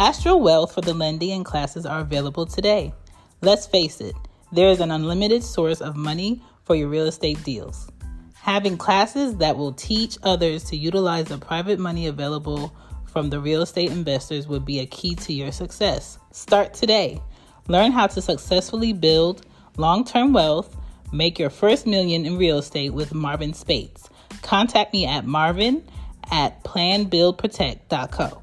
Astral Wealth for the lending classes are available today. Let's face it, there is an unlimited source of money for your real estate deals. Having classes that will teach others to utilize the private money available from the real estate investors would be a key to your success. Start today. Learn how to successfully build long term wealth, make your first million in real estate with Marvin Spates. Contact me at marvin at planbuildprotect.co.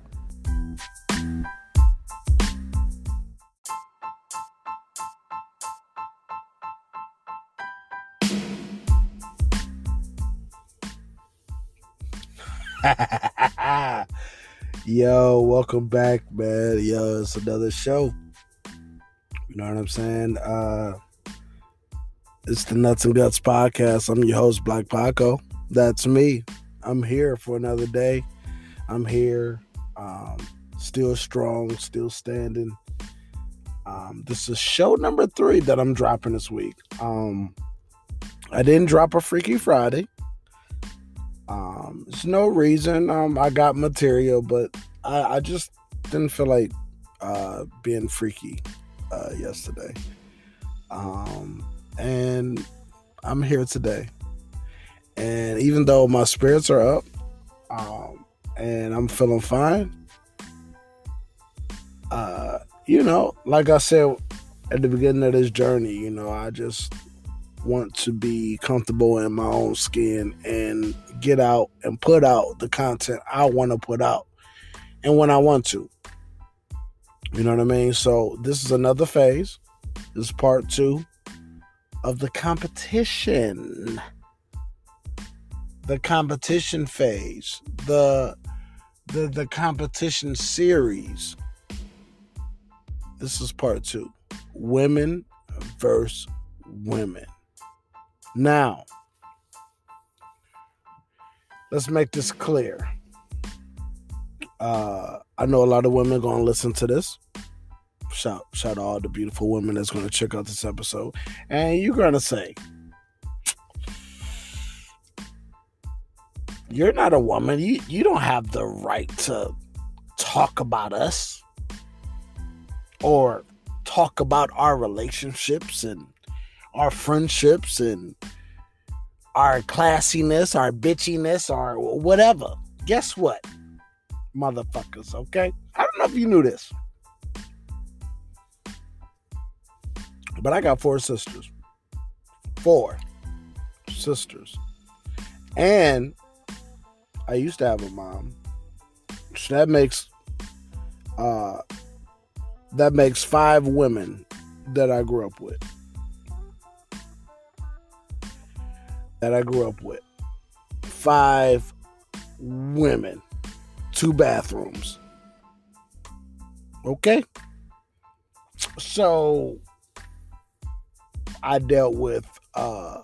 Yo, welcome back, man. Yo, it's another show. You know what I'm saying? Uh it's the Nuts and Guts podcast. I'm your host, Black Paco. That's me. I'm here for another day. I'm here, um, still strong, still standing. Um, this is show number three that I'm dropping this week. Um, I didn't drop a Freaky Friday. Um, there's no reason. Um, I got material, but I, I just didn't feel like uh, being freaky uh, yesterday. Um, and I'm here today. And even though my spirits are up, um, and I'm feeling fine, uh, you know, like I said at the beginning of this journey, you know, I just want to be comfortable in my own skin and get out and put out the content I want to put out and when I want to. You know what I mean? So this is another phase. This is part two of the competition. The competition phase. The the the competition series. This is part two. Women versus women. Now, let's make this clear. Uh, I know a lot of women gonna listen to this. Shout shout out all the beautiful women that's gonna check out this episode, and you're gonna say, "You're not a woman. You you don't have the right to talk about us or talk about our relationships and our friendships and our classiness, our bitchiness, our whatever. Guess what, motherfuckers, okay? I don't know if you knew this. But I got four sisters. Four sisters. And I used to have a mom. So that makes uh that makes five women that I grew up with. That I grew up with. Five women, two bathrooms. Okay? So I dealt with uh,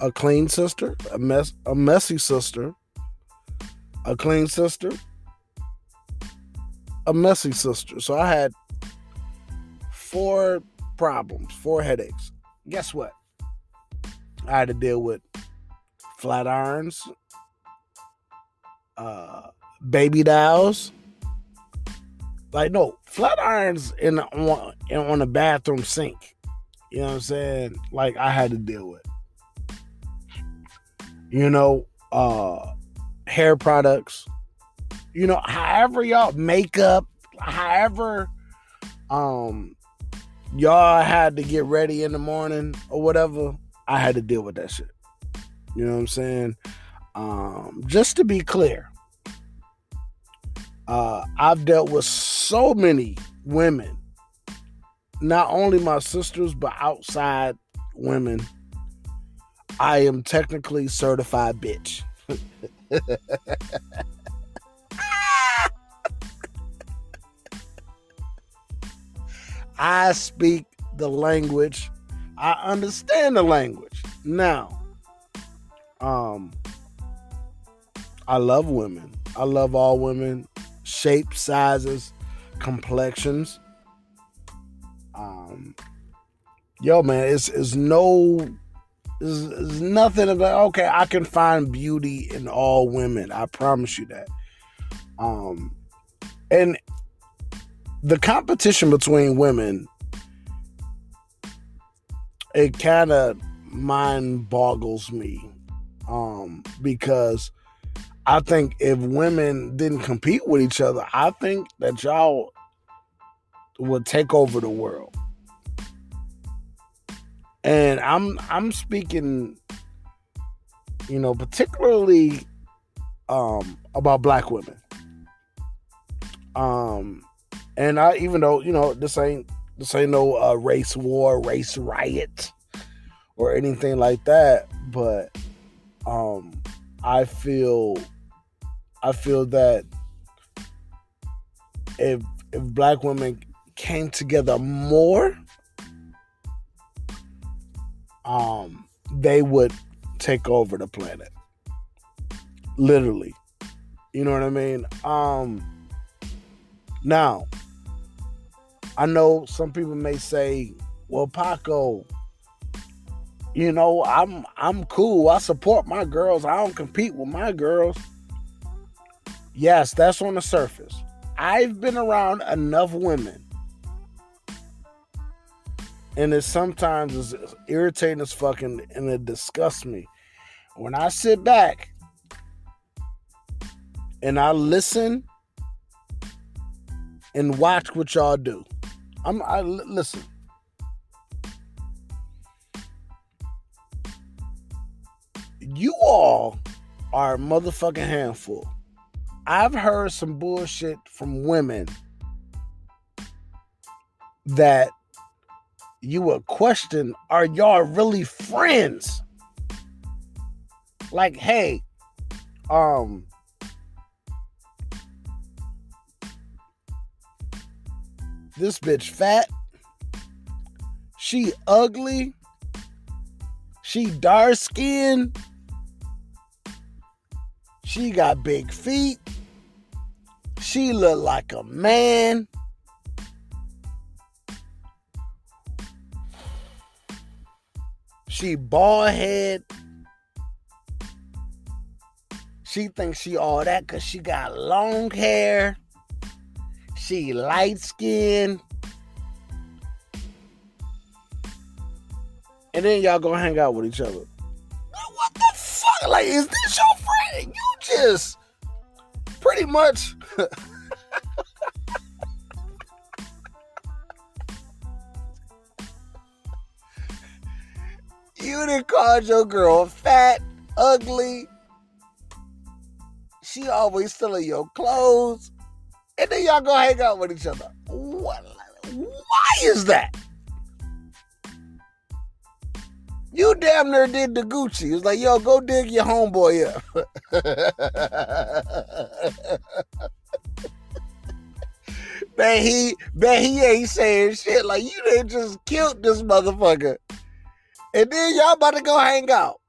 a clean sister, a mess a messy sister, a clean sister, a messy sister. So I had four problems, four headaches. Guess what? I had to deal with flat irons, uh, baby dolls. Like no flat irons in on in, on the bathroom sink. You know what I'm saying? Like I had to deal with. You know, uh, hair products. You know, however y'all makeup, however, um, y'all had to get ready in the morning or whatever I had to deal with that shit. You know what I'm saying? Um, just to be clear, uh, I've dealt with so many women, not only my sisters, but outside women. I am technically certified bitch. I speak the language I understand the language. Now, um, I love women. I love all women, shapes, sizes, complexions. Um, yo, man, it's it's no, it's, it's nothing about okay. I can find beauty in all women. I promise you that. Um, and the competition between women it kind of mind boggles me um because I think if women didn't compete with each other, I think that y'all would take over the world. And I'm I'm speaking, you know, particularly um about black women. Um and I even though, you know, this ain't this ain't no uh, race war, race riot or anything like that, but um I feel I feel that if if black women came together more, um, they would take over the planet. Literally. You know what I mean? Um now I know some people may say, well, Paco, you know, I'm I'm cool. I support my girls. I don't compete with my girls. Yes, that's on the surface. I've been around enough women. And it sometimes is irritating as fucking and it disgusts me. When I sit back and I listen and watch what y'all do. I'm I listen. You all are a motherfucking handful. I've heard some bullshit from women that you would question are y'all really friends? Like, hey, um, this bitch fat, she ugly, she dark skinned, she got big feet. She look like a man. She bald head. She thinks she all that because she got long hair. She light skinned. And then y'all gonna hang out with each other. What the fuck? Like, is this your friend? You just pretty much you done called your girl fat, ugly. She always stealing your clothes. And then y'all go hang out with each other. What? Why is that? You damn near did the Gucci. It's like, yo, go dig your homeboy up. bet he bet he ain't saying shit like you didn't just killed this motherfucker. And then y'all about to go hang out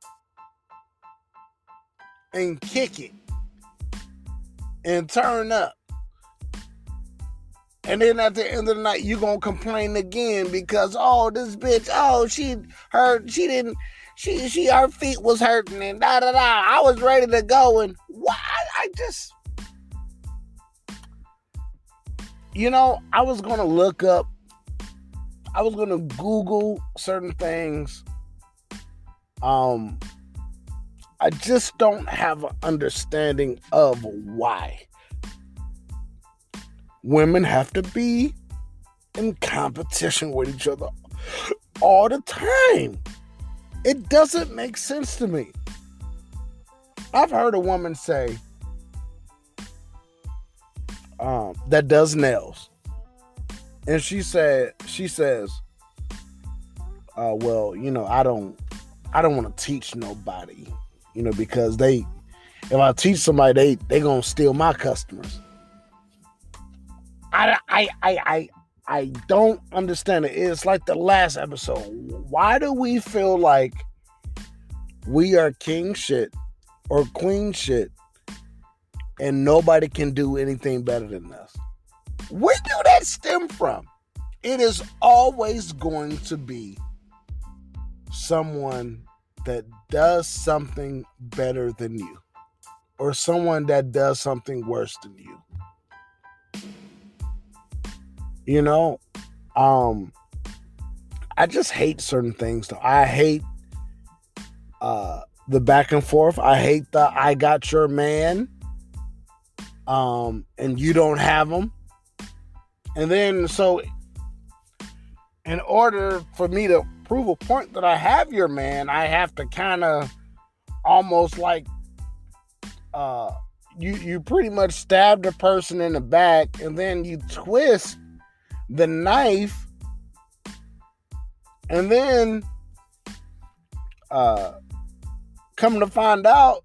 and kick it and turn up. And then at the end of the night, you're gonna complain again because oh this bitch, oh she her she didn't she she her feet was hurting and da da da. I was ready to go and why I just you know, I was to look up, I was to Google certain things. Um, I just don't have an understanding of why women have to be in competition with each other all the time. It doesn't make sense to me. I've heard a woman say, um, that does nails, and she said she says, uh, "Well, you know, I don't, I don't want to teach nobody, you know, because they, if I teach somebody, they they gonna steal my customers." I I I I I don't understand it. It's like the last episode. Why do we feel like we are king shit or queen shit and nobody can do anything better than us. Where do that stem from? It is always going to be someone that does something better than you or someone that does something worse than you. You know, um, I just hate certain things. Though I hate uh, the back and forth. I hate the I got your man, um, and you don't have him. And then so, in order for me to prove a point that I have your man, I have to kind of almost like uh you you pretty much stab the person in the back and then you twist the knife and then uh come to find out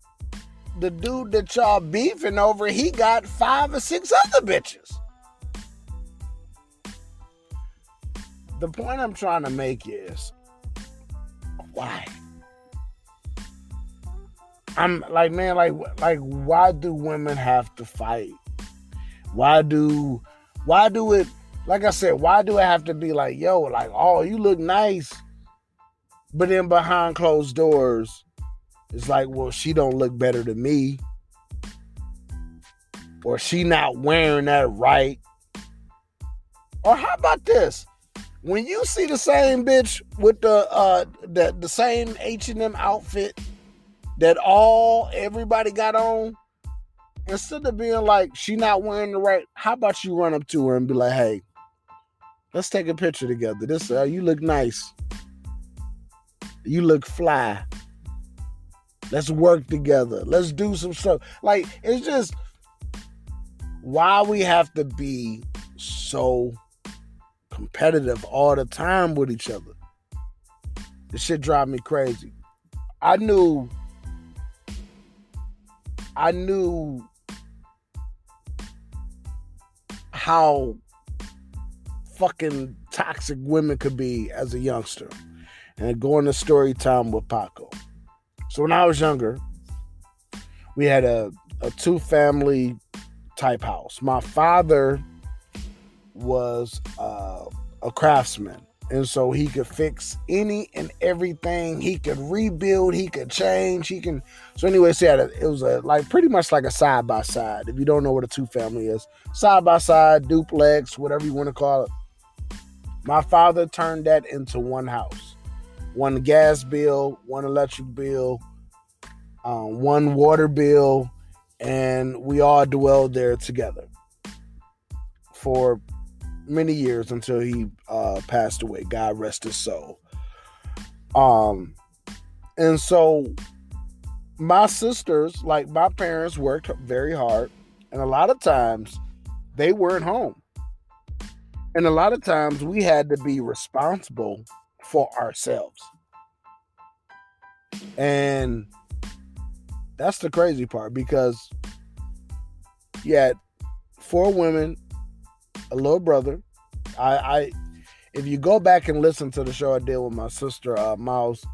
the dude that y'all beefing over he got five or six other bitches the point i'm trying to make is why I'm like, man, like, like, why do women have to fight? Why do, why do it? Like I said, why do I have to be like, yo, like, oh, you look nice, but then behind closed doors, it's like, well, she don't look better than me, or she not wearing that right, or how about this? When you see the same bitch with the uh the, the same H and M outfit that all everybody got on, instead of being like she not wearing the right, how about you run up to her and be like, hey, let's take a picture together. This uh, you look nice. You look fly. Let's work together. Let's do some stuff. Like it's just why we have to be so competitive all the time with each other. This shit drive me crazy. I knew I knew how fucking toxic women could be as a youngster and going to story time with Paco. So when I was younger, we had a, a two family type house. My father was uh, a craftsman and so he could fix any and everything. He could rebuild. He could change. He can. So anyway, so it was a like pretty much like a side by side. If you don't know what a two family is, side by side, duplex, whatever you want to call it. My father turned that into one house, one gas bill, one electric bill, um, one water bill, and we all dwelled there together for many years until he uh, passed away. God rest his soul. Um, and so my sisters, like my parents, worked very hard, and a lot of times they weren't home. And a lot of times we had to be responsible for ourselves. And that's the crazy part because you had four women a little brother. I, I if you go back and listen to the show I did with my sister uh, Mouse,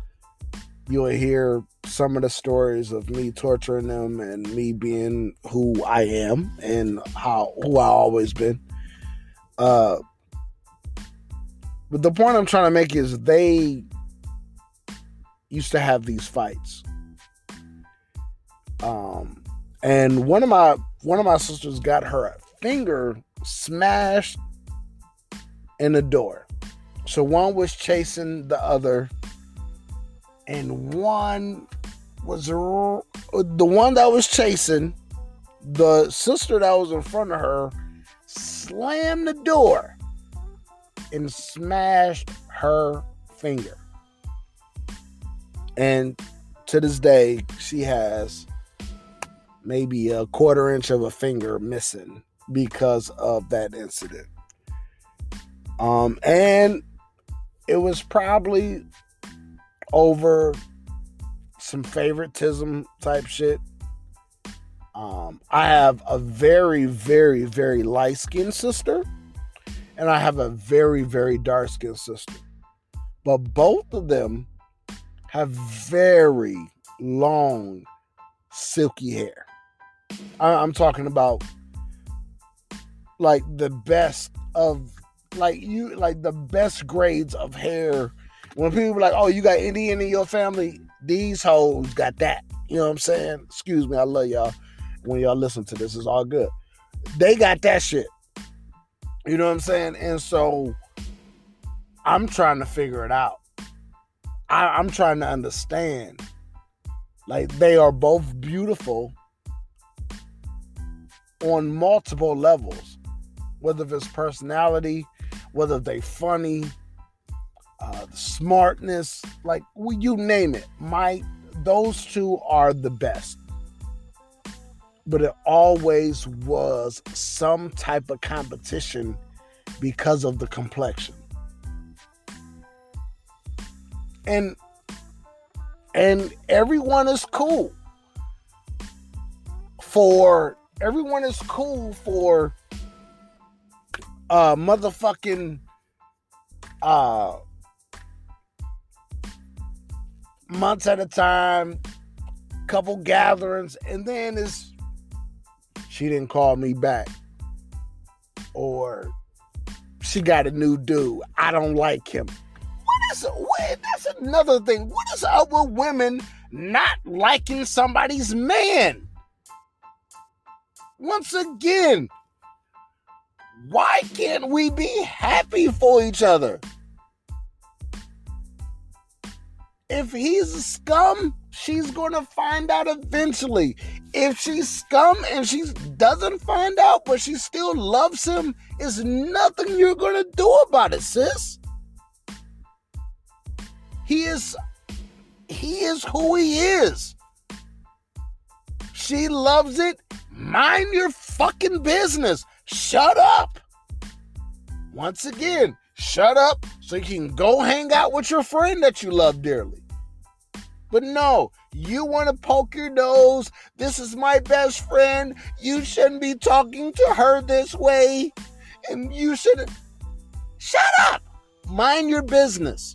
you'll hear some of the stories of me torturing them and me being who I am and how who I always been. Uh, but the point I'm trying to make is they used to have these fights. Um, and one of my one of my sisters got her finger smashed in the door. So one was chasing the other, and one was the one that was chasing the sister that was in front of her slammed the door and smashed her finger. And to this day, she has maybe a quarter inch of a finger missing because of that incident. Um, and it was probably over some favoritism type shit. Um, I have a very, very, very light skinned sister, and I have a very, very dark skinned sister. But both of them have very long, silky hair. I, am talking about like the best of like you like the best grades of hair. When people like, "Oh, you got Indian in your family," these hoes got that. You know what I'm saying? Excuse me, I love y'all. When y'all listen to this, it's all good. They got that shit. You know what I'm saying? And so I'm trying to figure it out. I, I'm trying to understand. Like they are both beautiful on multiple levels, whether it's personality, whether they funny, uh, the smartness, like well, you name it. My those two are the best. But it always was some type of competition because of the complexion. And and everyone is cool for everyone is cool for uh motherfucking uh months at a time, couple gatherings, and then it's she didn't call me back. Or she got a new dude. I don't like him. What is what, that's another thing. What is up with women not liking somebody's man? Once again, why can't we be happy for each other? If he's a scum, she's going to find out eventually. If she's scum and she doesn't find out, but she still loves him, is nothing you're to do about it, sis. He is he is who he is. She loves it. Mind your fucking business. Shut up. Once again, shut up so you can go hang out with your friend that you love dearly. But no, you want to poke your nose. This is my best friend. You shouldn't be talking to her this way. And you shouldn't. Shut up. Mind your business.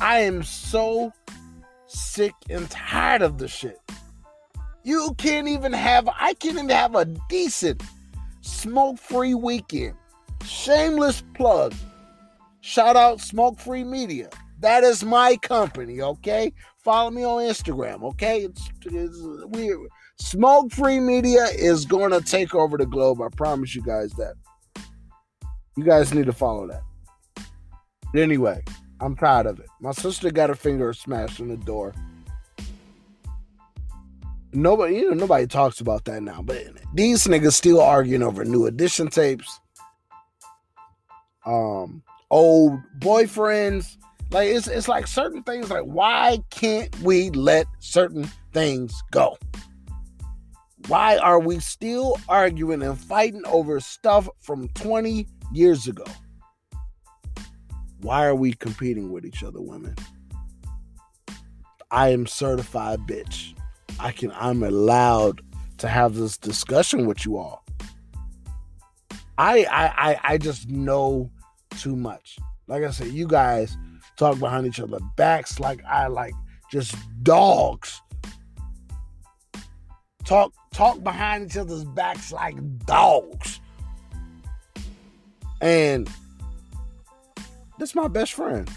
I am so sick and tired of the shit. You can't even have, I can't even have a decent smoke free weekend. Shameless plug. Shout out Smoke Free Media. That is my company, okay? Follow me on Instagram, okay? It's, it's weird. Smoke Free Media is going to take over the globe. I promise you guys that. You guys need to follow that. Anyway, I'm tired of it. My sister got her finger smashed in the door. Nobody, you know, nobody talks about that now. But these niggas still arguing over New Edition tapes, um, old boyfriends. Like it's it's like certain things. Like why can't we let certain things go? Why are we still arguing and fighting over stuff from 20 years ago? Why are we competing with each other, women? I am certified bitch. I can I'm allowed to have this discussion with you all. I I I, I just know too much. Like I said, you guys talk behind each other backs like I like just dogs. Talk talk behind each other's backs like dogs. And this my best friend.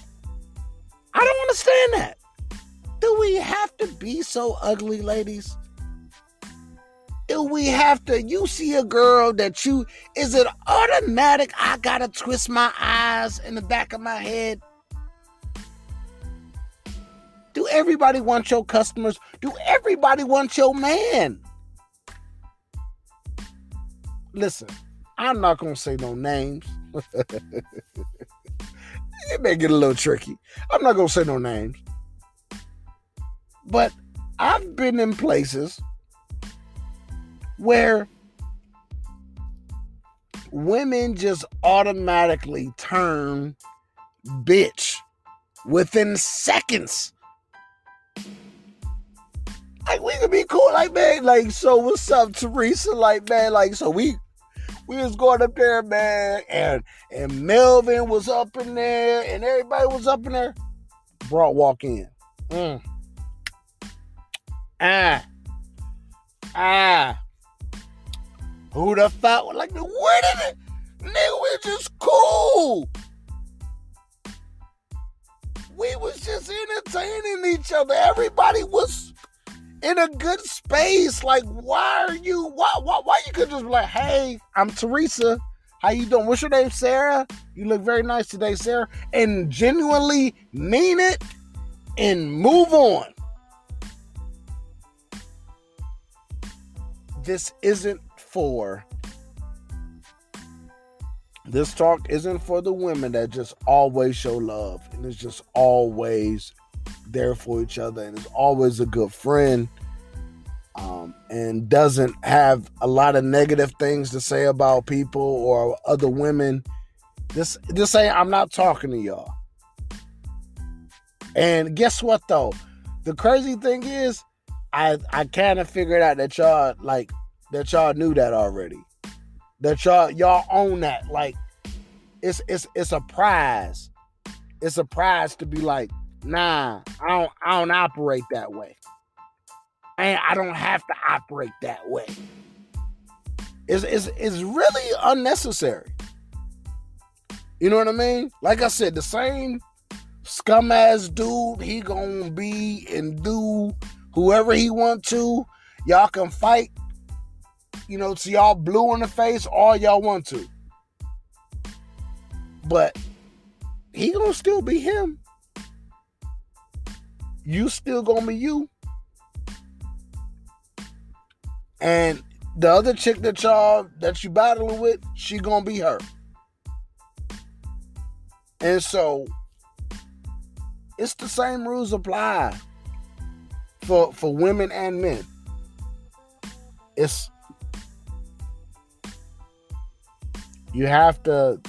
I don't understand that. Do we have to be so ugly, ladies? Do we have to? You see a girl that you, is it automatic? I gotta twist my eyes in the back of my head. Do everybody want your customers? Do everybody want your man? Listen, I'm not gonna say no names. it may get a little tricky. I'm not gonna say no names. But I've been in places where women just automatically turn bitch within seconds. Like we could be cool, like man, like so what's up, Teresa? Like man, like so we we was going up there, man, and and Melvin was up in there, and everybody was up in there. Brought walk in. Mm. Ah. Ah. Who the fuck? Like, where did it? Nigga, we just cool. We was just entertaining each other. Everybody was in a good space. Like, why are you? Why? Why? Why you could just be like, hey, I'm Teresa. How you doing? What's your name, Sarah? You look very nice today, Sarah. And genuinely mean it and move on. This isn't for this talk isn't for the women that just always show love and it's just always there for each other and is always a good friend um, and doesn't have a lot of negative things to say about people or other women. This this ain't I'm not talking to y'all. And guess what though? The crazy thing is I I kind of figured out that y'all like that y'all knew that already. That y'all y'all own that. Like it's it's it's a prize. It's a prize to be like, nah, I don't I don't operate that way. And I don't have to operate that way. It's, it's, it's really unnecessary. You know what I mean? Like I said, the same scum ass dude, he gonna be and do whoever he want to. Y'all can fight, you know, to y'all blue in the face all y'all want to. But he gonna still be him. You still gonna be you. And the other chick that y'all that you battling with, she gonna be her. And so it's the same rules apply for for women and men. It's you have to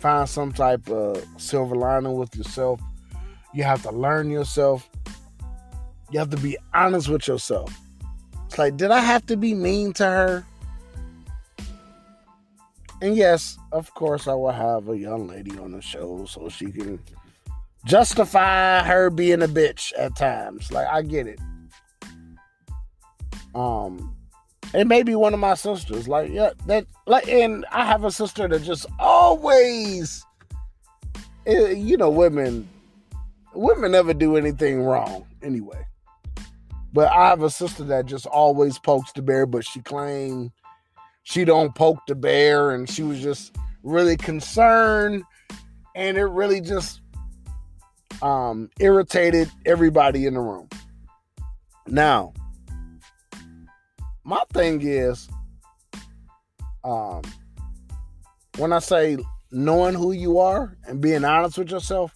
find some type of silver lining with yourself. You have to learn yourself. You have to be honest with yourself. It's like, did I have to be mean to her? And yes, of course, I will have a young lady on the show so she can justify her being a bitch at times. Like, I get it. Um, it may be one of my sisters. Like, yeah, that like, and I have a sister that just always, eh, you know, women, women never do anything wrong anyway. But I have a sister that just always pokes the bear, but she claimed she don't poke the bear, and she was just really concerned, and it really just um irritated everybody in the room. Now, my thing is um when I say knowing who you are and being honest with yourself,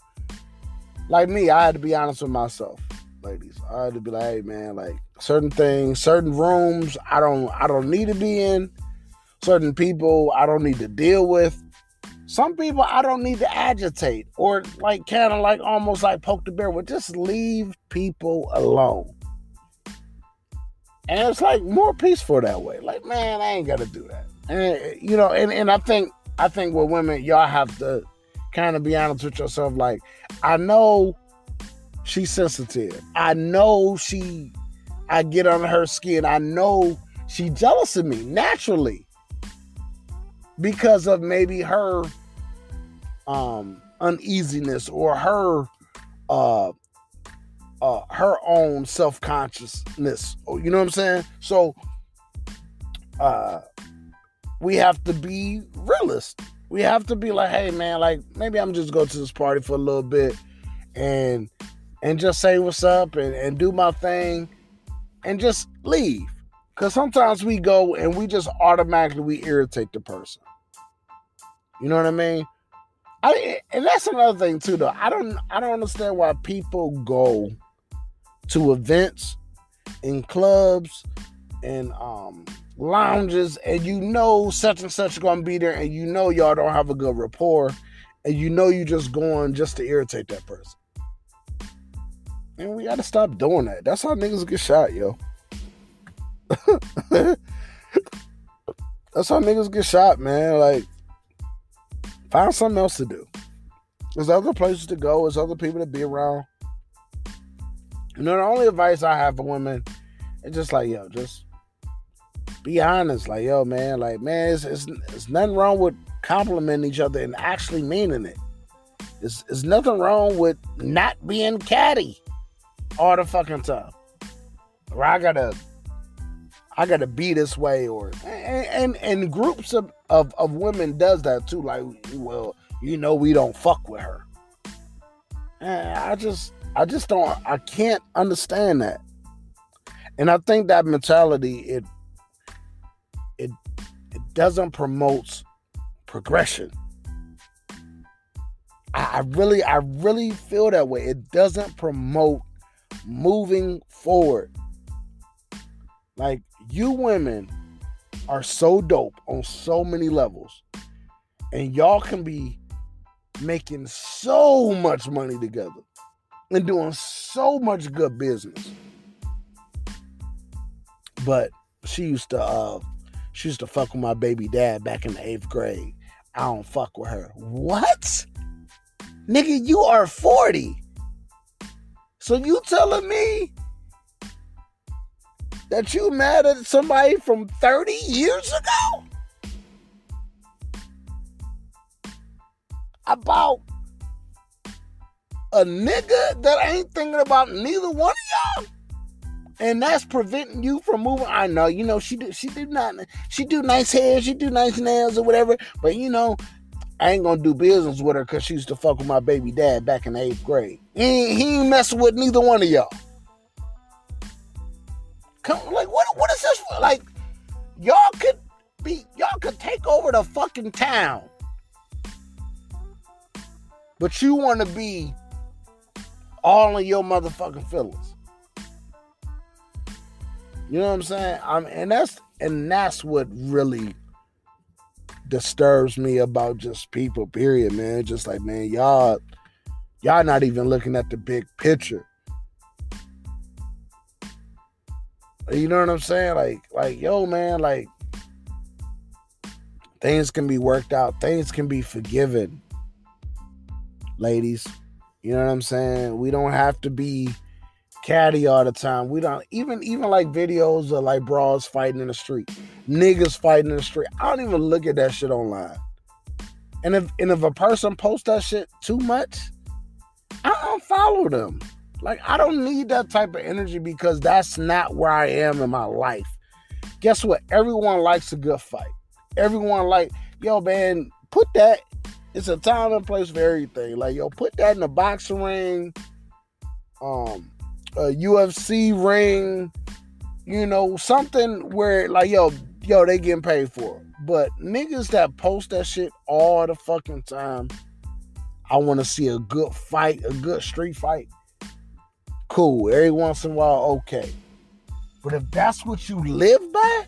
like me, I had to be honest with myself, ladies. I had to be like, hey man, like certain things, certain rooms I don't I don't need to be in, certain people I don't need to deal with. Some people I don't need to agitate or like kind of like almost like poke the bear with just leave people alone. And it's like more peaceful that way. Like, man, I ain't gotta do that. And you know, and, and I think I think with women, y'all have to kind of be honest with yourself. Like, I know she's sensitive. I know she I get under her skin. I know she jealous of me naturally. Because of maybe her um uneasiness or her uh uh, her own self consciousness. Oh, you know what I'm saying? So uh, we have to be realist. We have to be like, hey man, like maybe I'm just go to this party for a little bit and and just say what's up and, and do my thing and just leave. Cause sometimes we go and we just automatically we irritate the person. You know what I mean? I and that's another thing too though. I don't I don't understand why people go to events in clubs and um lounges and you know such and such gonna be there and you know y'all don't have a good rapport and you know you just going just to irritate that person. And we gotta stop doing that. That's how niggas get shot, yo. That's how niggas get shot, man. Like, find something else to do. There's other places to go. There's other people to be around. You know, the only advice I have for women is just like, yo, just be honest. Like, yo, man, like, man, it's, it's, it's nothing wrong with complimenting each other and actually meaning it. It's, it's nothing wrong with not being catty all the fucking time. Or I gotta, I gotta be this way, or and and, and groups of, of of women does that too. Like, well, you know, we don't fuck with her. And I just I just don't I can't understand that. And I think that mentality it it it doesn't promote progression. I, I really I really feel that way. It doesn't promote moving forward. Like you women are so dope on so many levels. And y'all can be making so much money together and doing so much good business. But she used to uh she used to fuck with my baby dad back in the eighth grade. I don't fuck with her. What? Nigga, you are 40. So you telling me that you mad at somebody from 30 years ago? About a nigga that ain't thinking about neither one of y'all? And that's preventing you from moving. I know, you know, she do she do not she do nice hair, she do nice nails or whatever, but you know, I ain't gonna do business with her because she used to fuck with my baby dad back in the eighth grade. He he ain't messing with neither one of y'all. Come, like what? What is this? Like y'all could be, y'all could take over the fucking town, but you want to be all in your motherfucking feelings. You know what I'm saying? I'm, and that's and that's what really disturbs me about just people. Period, man. Just like man, y'all, y'all not even looking at the big picture. You know what I'm saying? Like, like, yo, man, like things can be worked out, things can be forgiven. Ladies, you know what I'm saying? We don't have to be catty all the time. We don't even even like videos of like bras fighting in the street, niggas fighting in the street. I don't even look at that shit online. And if and if a person posts that shit too much, I unfollow them. Like, I don't need that type of energy because that's not where I am in my life. Guess what? Everyone likes a good fight. Everyone like, yo, man, put that. It's a time and place for everything. Like, yo, put that in a boxing ring, um, a UFC ring, you know, something where like, yo, yo, they getting paid for it. But niggas that post that shit all the fucking time, I want to see a good fight, a good street fight cool. Every once in a while, okay. But if that's what you live by,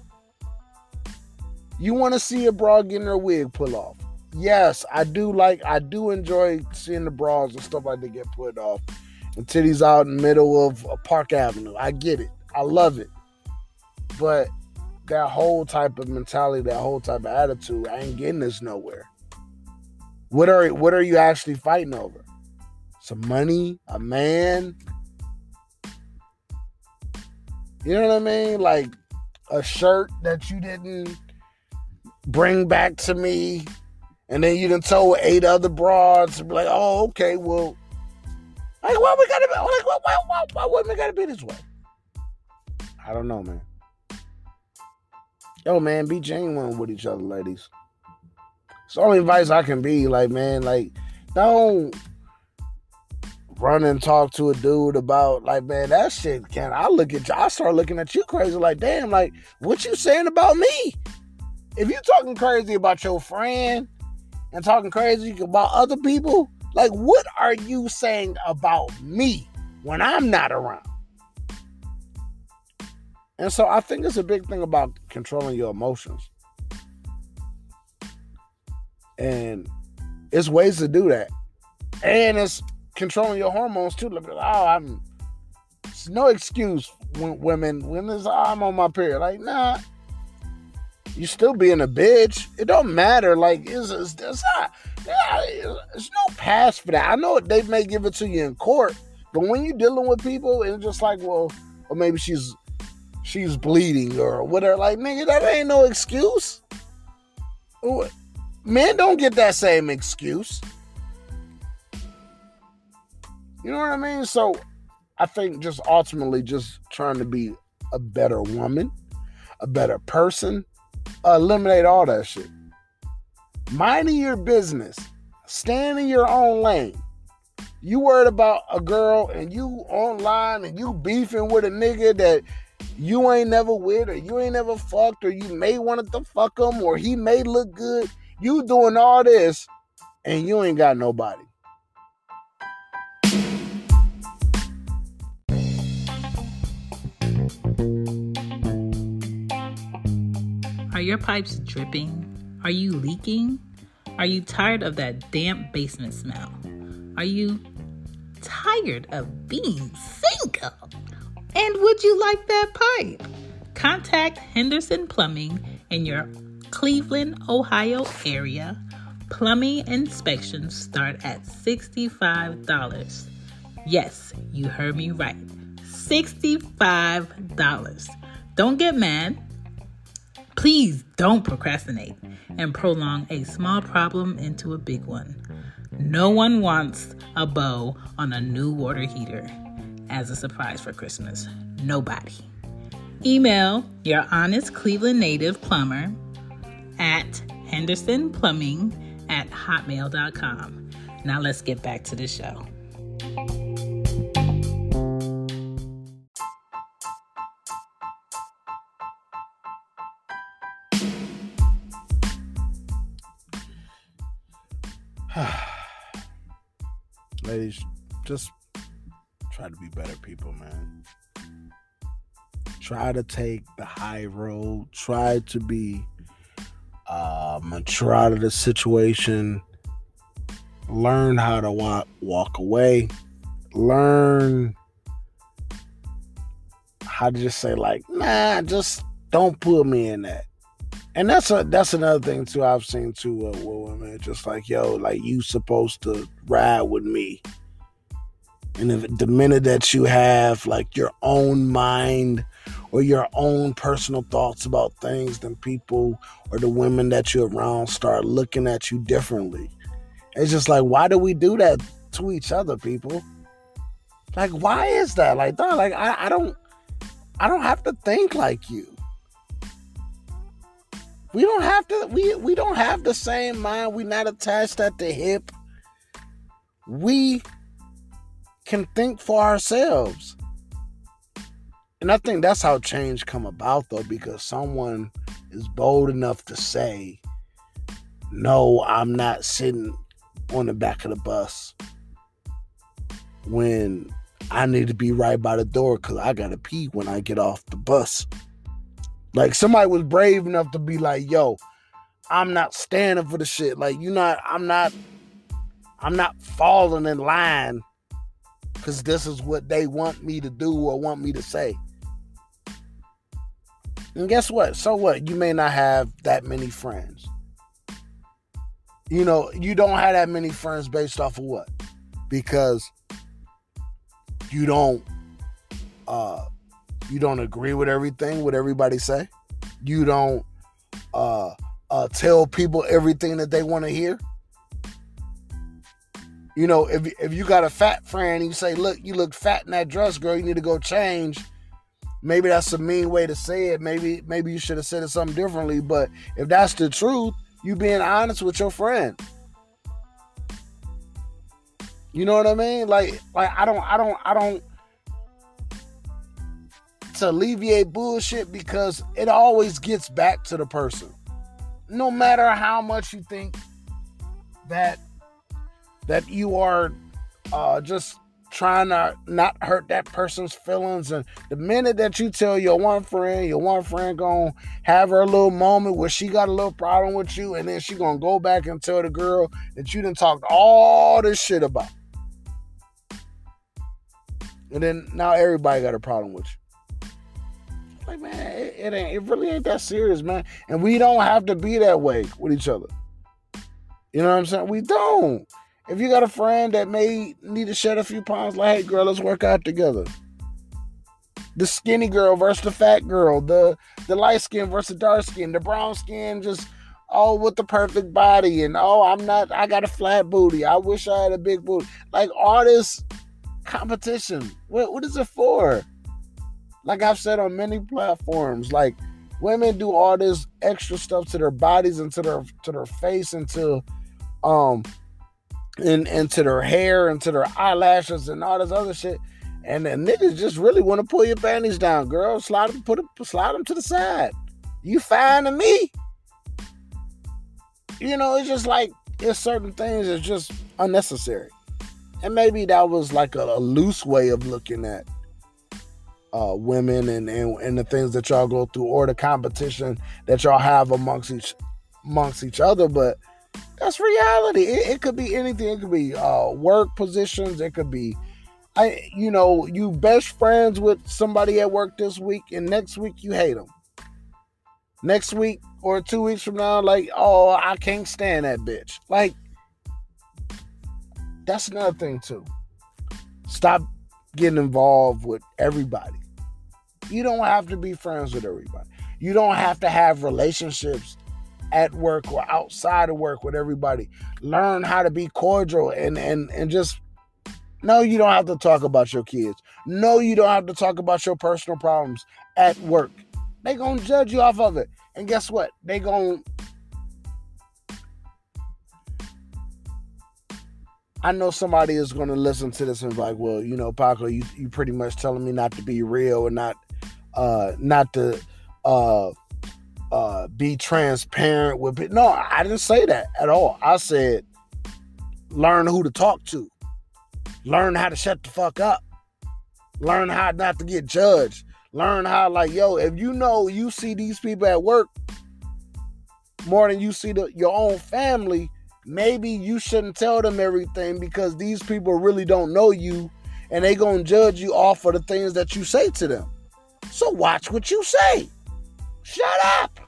you want to see a bra getting her wig pull off. Yes, I do like, I do enjoy seeing the bras and stuff like that get put off. And titties out in the middle of uh, Park Avenue. I get it. I love it. But that whole type of mentality, that whole type of attitude, I ain't getting this nowhere. What are what are you actually fighting over? Some money, a man, you know what I mean? Like a shirt that you didn't bring back to me, and then you done told eight other broads to be like, oh, okay, well, like why we gotta be like why why why, why women gotta be this way? I don't know, man. Yo, man, be genuine with each other, ladies. It's the only advice I can be. Like, man, like, don't run and talk to a dude about like, man, that shit can I look at you, I start looking at you crazy, like, damn, like, what you saying about me? If you talking crazy about your friend and talking crazy about other people, like what are you saying about me when I'm not around? And so I think it's a big thing about controlling your emotions. And it's ways to do that. And it's controlling your hormones too. Like, oh, I'm. It's no excuse when women when there's oh, I'm on my period. Like, nah, you still being a bitch. It don't matter. Like, it's, it's, it's not. It's no pass for that. I know they may give it to you in court, but when you're dealing with people, it's just like, well, or maybe she's she's bleeding or whatever. Like, nigga, that ain't no excuse. Men don't get that same excuse. You know what I mean? So I think just ultimately just trying to be a better woman, a better person. Eliminate all that shit. Minding your business. Stand in your own lane. You worried about a girl and you online and you beefing with a nigga that you ain't never with or you ain't never fucked or you may want to fuck him or he may look good. You doing all this and you ain't got nobody. Are your pipes dripping? Are you leaking? Are you tired of that damp basement smell? Are you tired of being single? And would you like that pipe? Contact Henderson Plumbing in your Cleveland, Ohio area. Plumbing inspections start at $65. Yes, you heard me right. $65. Don't get mad. Please don't procrastinate and prolong a small problem into a big one. No one wants a bow on a new water heater as a surprise for Christmas. Nobody. Email your honest Cleveland native plumber at Henderson Plumbing at hotmail.com. Now let's get back to the show. Ladies, just try to be better people, man. Try to take the high road. Try to be uh, mature out of the situation. Learn how to walk, walk away. Learn how to just say like, nah, just don't put me in that. And that's a that's another thing too. I've seen too uh, with women, just like yo, like you supposed to ride with me. And if the minute that you have like your own mind or your own personal thoughts about things, then people or the women that you're around start looking at you differently. It's just like, why do we do that to each other, people? Like, why is that? Like, dog, like I, I don't I don't have to think like you. We don't have to we we don't have the same mind. We're not attached at the hip. We can think for ourselves. And I think that's how change come about though because someone is bold enough to say no, I'm not sitting on the back of the bus when I need to be right by the door cuz I got to pee when I get off the bus. Like somebody was brave enough to be like, "Yo, I'm not standing for the shit. Like you not I'm not I'm not falling in line cuz this is what they want me to do or want me to say." And guess what? So what? You may not have that many friends. You know, you don't have that many friends based off of what? Because you don't uh you don't agree with everything what everybody say. You don't uh, uh, tell people everything that they want to hear. You know, if if you got a fat friend you say, "Look, you look fat in that dress, girl. You need to go change." Maybe that's a mean way to say it. Maybe maybe you should have said it something differently. But if that's the truth, you being honest with your friend. You know what I mean? Like like I don't I don't I don't to alleviate bullshit because it always gets back to the person. No matter how much you think that that you are uh, just trying to not hurt that person's feelings. And the minute that you tell your one friend your one friend gonna have her little moment where she got a little problem with you and then she gonna go back and tell the girl that you didn't talk all this shit about. And then now everybody got a problem with you like, man, it, it, ain't. It really ain't that serious, man. And we don't have to be that way with each other. You know what I'm saying? We don't. If you got a friend that may need to shed a few pounds, like, hey, girl, let's work out together. The skinny girl versus the fat girl, the the light skin versus the dark skin, the brown skin just oh with the perfect body, and oh I'm not, I got a flat booty. I wish I had a big booty. Like all this competition, what what is it for? Like I've said on many platforms, like Women do all this extra stuff to their bodies and to their to their face and to um and into their hair and to their eyelashes and all this other shit. And the niggas just really want to pull your panties down, girl. Slide them, put them, slide them to the side. You fine to me. You know, it's just like it's certain things that's just unnecessary. And maybe that was like a, a loose way of looking at uh, women and, and and the things that y'all go through or the competition that y'all have amongst each amongst each other. But that's reality. It, it could be anything. It could be uh, work positions. It could be, I you know, you best friends with somebody at work this week, and next week you hate them. Next week or two weeks from now, like, oh, I can't stand that bitch. Like, that's another thing too. Stop getting involved with everybody. You don't have to be friends with everybody. You don't have to have relationships at work or outside of work with everybody. Learn how to be cordial and and and just no, you don't have to talk about your kids. No, you don't have to talk about your personal problems at work. They gonna judge you off of it. And guess what? They gonna I know somebody is going to listen to this and be like, well, you know, Paco, you you pretty much telling me not to be real and not uh not to uh uh, be transparent with it. No, I didn't say that at all. I said learn who to talk to, learn how to shut the fuck up, learn how not to get judged, learn how like yo, if you know you see these people at work more than you see the, your own family, maybe you shouldn't tell them everything because these people really don't know you and they gonna judge you off of the things that you say to them. So watch what you say. Shut up.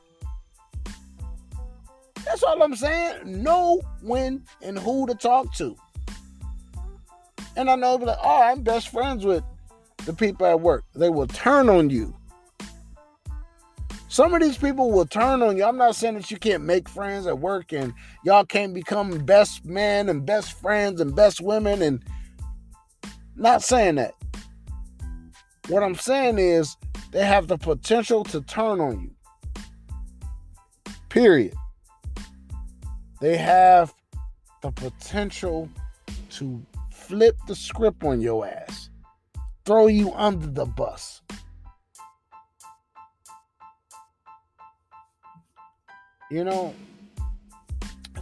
That's all I'm saying. Know when and who to talk to. And I know, like, oh, I'm best friends with the people at work. They will turn on you. Some of these people will turn on you. I'm not saying that you can't make friends at work and y'all can't become best men and best friends and best women and not saying that. What I'm saying is they have the potential to turn on you. Period. They have the potential to flip the script on your ass, throw you under the bus. You know,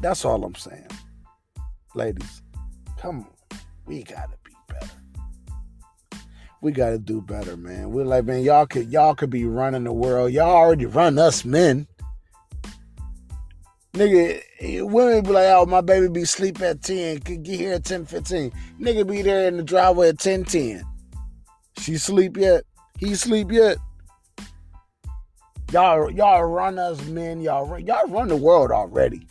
that's all I'm saying. Ladies, come on. We be better. We gotta do better, man. We're like, man, y'all could y'all could be running the world. Y'all already run us men. Nigga, eh, women be like, oh, my baby be sleep at 10, could get here at 10, 15. Nigga be there in the driveway at 10, 10. She sleep yet? He sleep yet? Y'all, y'all run us men. Y'all, y'all run the world already.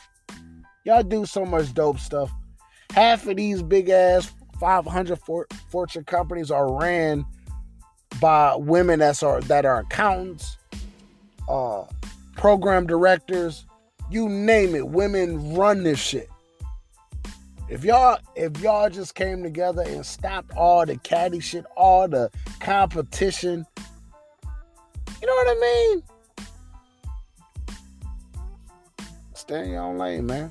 Y'all do so much dope stuff. Half of these big ass 500 fortune companies are ran by women that are that are accountants, uh, program directors, you name it, women run this shit. If y'all if y'all just came together and stopped all the caddy shit, all the competition, you know what I mean? Stay in your own lane, man.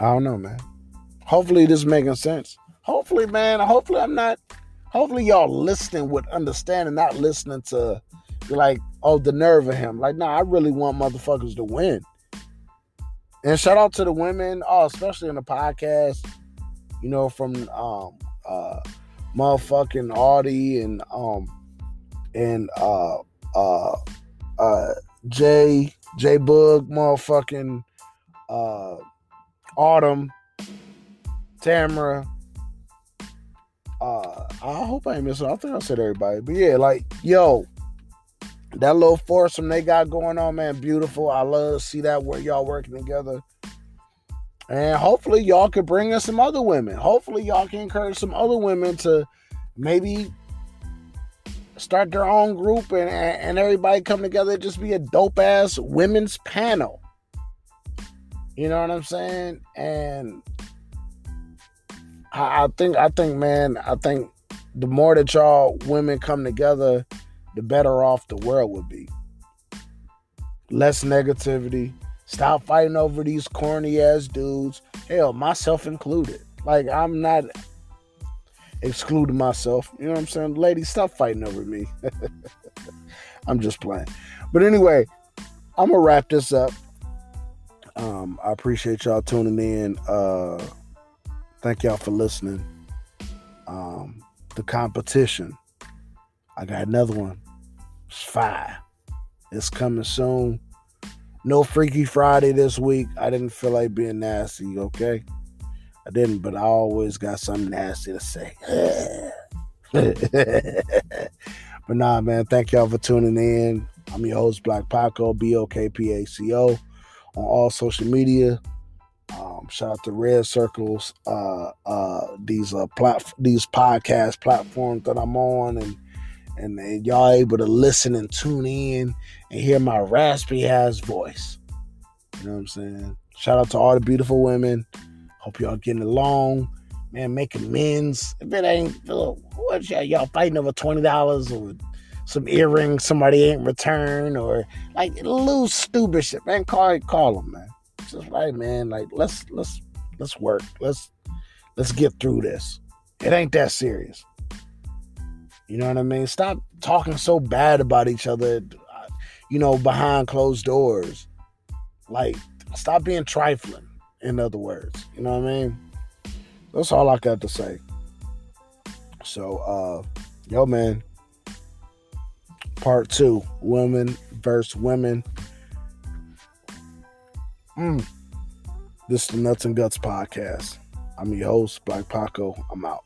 I don't know, man. Hopefully this is making sense. Hopefully, man. Hopefully I'm not. Hopefully y'all listening with understanding, not listening to like, oh, the nerve of him. Like, nah, I really want motherfuckers to win. And shout out to the women, oh, especially in the podcast, you know, from um uh motherfucking Audie and um and uh uh uh Jay Jay Bug, motherfucking uh Autumn, Tamara. Uh I hope I ain't missing. I think I said everybody. But yeah, like, yo, that little foursome they got going on, man, beautiful. I love to see that where y'all working together. And hopefully y'all could bring us some other women. Hopefully y'all can encourage some other women to maybe start their own group and, and everybody come together just be a dope ass women's panel. You know what I'm saying? And I, think I think man, I think the more that y'all women come together, the better off the world would be. less negativity. Stop fighting over these corny ass dudes. Hell, myself included. Like I'm not excluding myself. You know what I'm saying? Ladies, stop fighting over me. I'm just playing. But anyway, I'm gonna wrap this up. Um, I appreciate y'all tuning in. Uh, thank y'all for listening. Um, the competition. I got another one. It's fire. It's coming soon. No Freaky Friday this week. I didn't feel like being nasty, okay? I didn't, but I always got something nasty to say. but nah, man, thank y'all for tuning in. I'm your host, Black Paco, B O K P A C O, on all social media. Um, shout out to Red Circles, uh, uh, these uh, plat- these podcast platforms that I'm on, and, and and y'all able to listen and tune in and hear my raspy ass voice. You know what I'm saying? Shout out to all the beautiful women. Hope y'all getting along, man. Making amends. If it ain't, what y'all, y'all fighting over twenty dollars or some earrings somebody ain't return or like little stupid shit, man. Call call them, man. It's just like, man, like let's let's let's work. Let's let's get through this. It ain't that serious. You know what I mean? Stop talking so bad about each other, you know, behind closed doors. Like, stop being trifling, in other words. You know what I mean? That's all I got to say. So, uh, yo, man, part two women versus women. Mm. This is the Nuts and Guts podcast. I'm your host, Black Paco. I'm out.